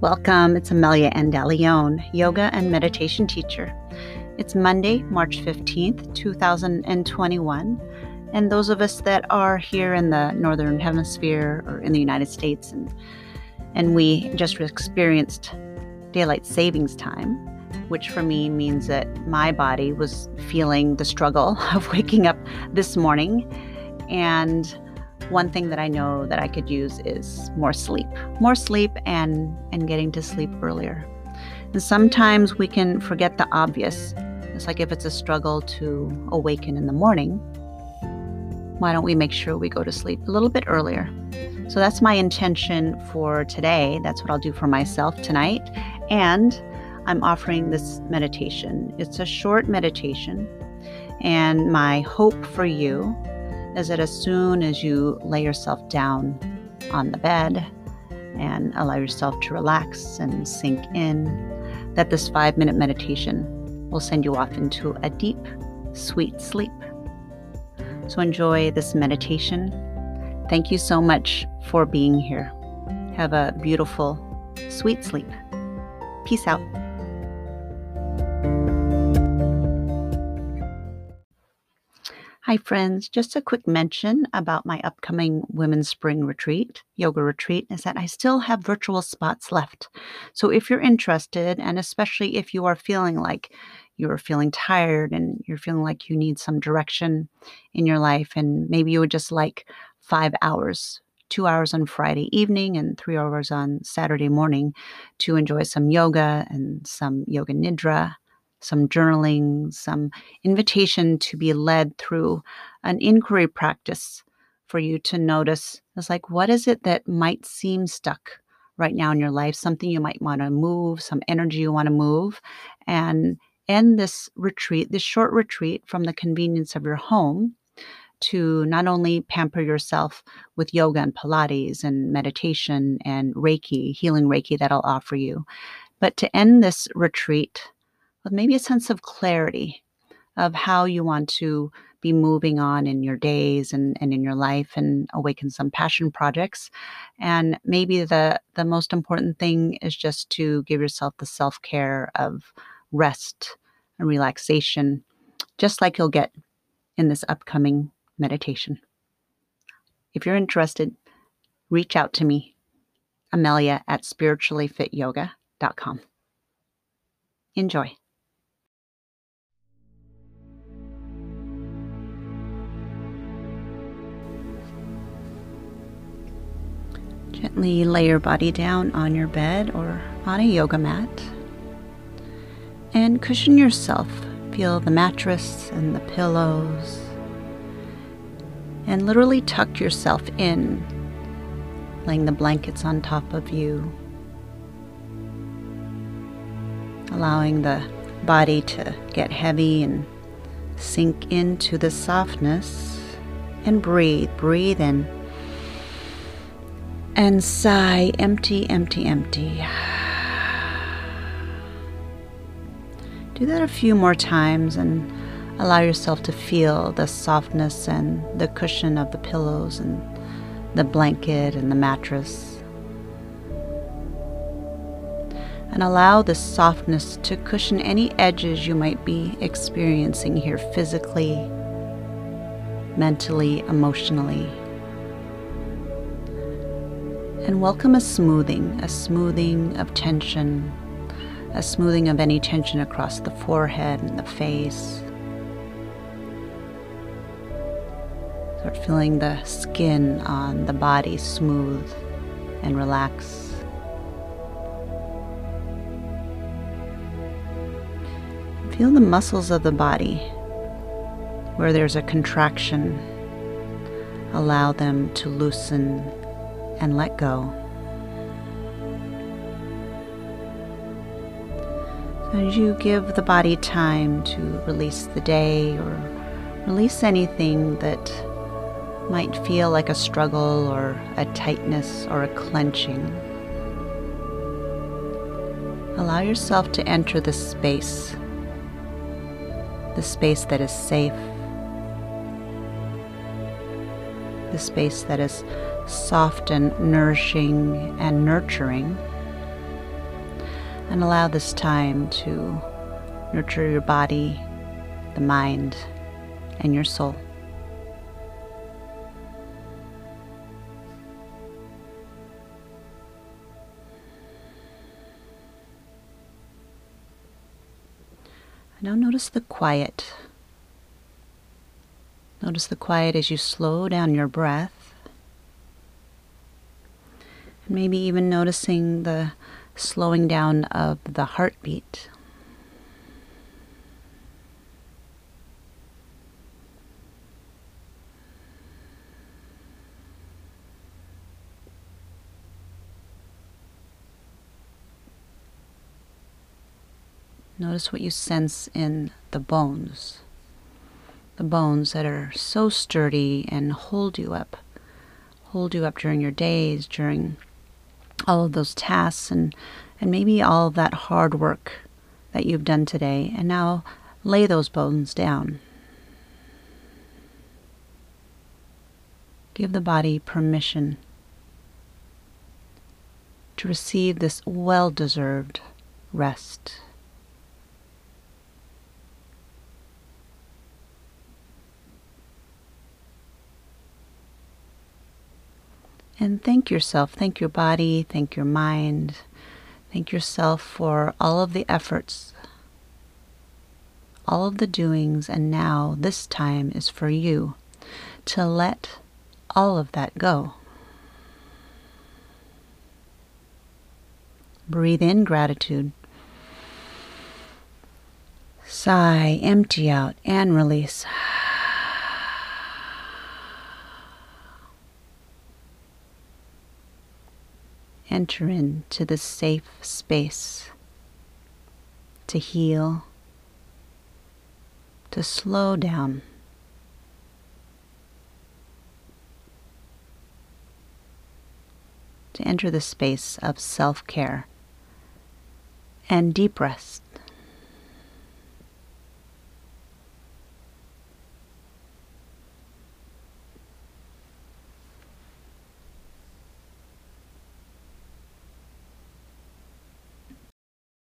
Welcome. It's Amelia Andalione, yoga and meditation teacher. It's Monday, March 15th, 2021. And those of us that are here in the Northern Hemisphere or in the United States, and, and we just experienced daylight savings time, which for me means that my body was feeling the struggle of waking up this morning. And one thing that I know that I could use is more sleep, more sleep and and getting to sleep earlier. And sometimes we can forget the obvious. It's like if it's a struggle to awaken in the morning, why don't we make sure we go to sleep a little bit earlier? So that's my intention for today. That's what I'll do for myself tonight. And I'm offering this meditation. It's a short meditation. And my hope for you is that as soon as you lay yourself down on the bed and allow yourself to relax and sink in, that this five minute meditation will send you off into a deep, sweet sleep. So enjoy this meditation. Thank you so much for being here. Have a beautiful, sweet sleep. Peace out. Hi, friends. Just a quick mention about my upcoming Women's Spring Retreat, yoga retreat, is that I still have virtual spots left. So if you're interested, and especially if you are feeling like you're feeling tired and you're feeling like you need some direction in your life, and maybe you would just like five hours two hours on Friday evening and three hours on Saturday morning to enjoy some yoga and some yoga nidra some journaling, some invitation to be led through an inquiry practice for you to notice it's like, what is it that might seem stuck right now in your life? Something you might want to move, some energy you want to move, and end this retreat, this short retreat from the convenience of your home to not only pamper yourself with yoga and Pilates and meditation and Reiki, healing Reiki that I'll offer you, but to end this retreat with maybe a sense of clarity of how you want to be moving on in your days and, and in your life and awaken some passion projects. And maybe the, the most important thing is just to give yourself the self care of rest and relaxation, just like you'll get in this upcoming meditation. If you're interested, reach out to me, Amelia at spirituallyfityoga.com. Enjoy. Gently lay your body down on your bed or on a yoga mat and cushion yourself. Feel the mattress and the pillows and literally tuck yourself in, laying the blankets on top of you, allowing the body to get heavy and sink into the softness and breathe. Breathe in and sigh empty, empty, empty. Do that a few more times and allow yourself to feel the softness and the cushion of the pillows and the blanket and the mattress. And allow the softness to cushion any edges you might be experiencing here physically, mentally, emotionally and welcome a smoothing, a smoothing of tension, a smoothing of any tension across the forehead and the face. Start feeling the skin on the body smooth and relax. Feel the muscles of the body where there's a contraction. Allow them to loosen and let go. As you give the body time to release the day or release anything that might feel like a struggle or a tightness or a clenching, allow yourself to enter the space, the space that is safe, the space that is soft and nourishing and nurturing, And allow this time to nurture your body, the mind, and your soul. Now notice the quiet. Notice the quiet as you slow down your breath. And maybe even noticing the slowing down of the heartbeat. Notice what you sense in the bones. The bones that are so sturdy and hold you up. Hold you up during your days, during all of those tasks, and, and maybe all of that hard work that you've done today. And now lay those bones down. Give the body permission to receive this well deserved rest. And thank yourself, thank your body, thank your mind, thank yourself for all of the efforts, all of the doings, and now this time is for you to let all of that go. Breathe in gratitude. Sigh, empty out, and release. Enter into the safe space to heal, to slow down. To enter the space of self care and deep rest.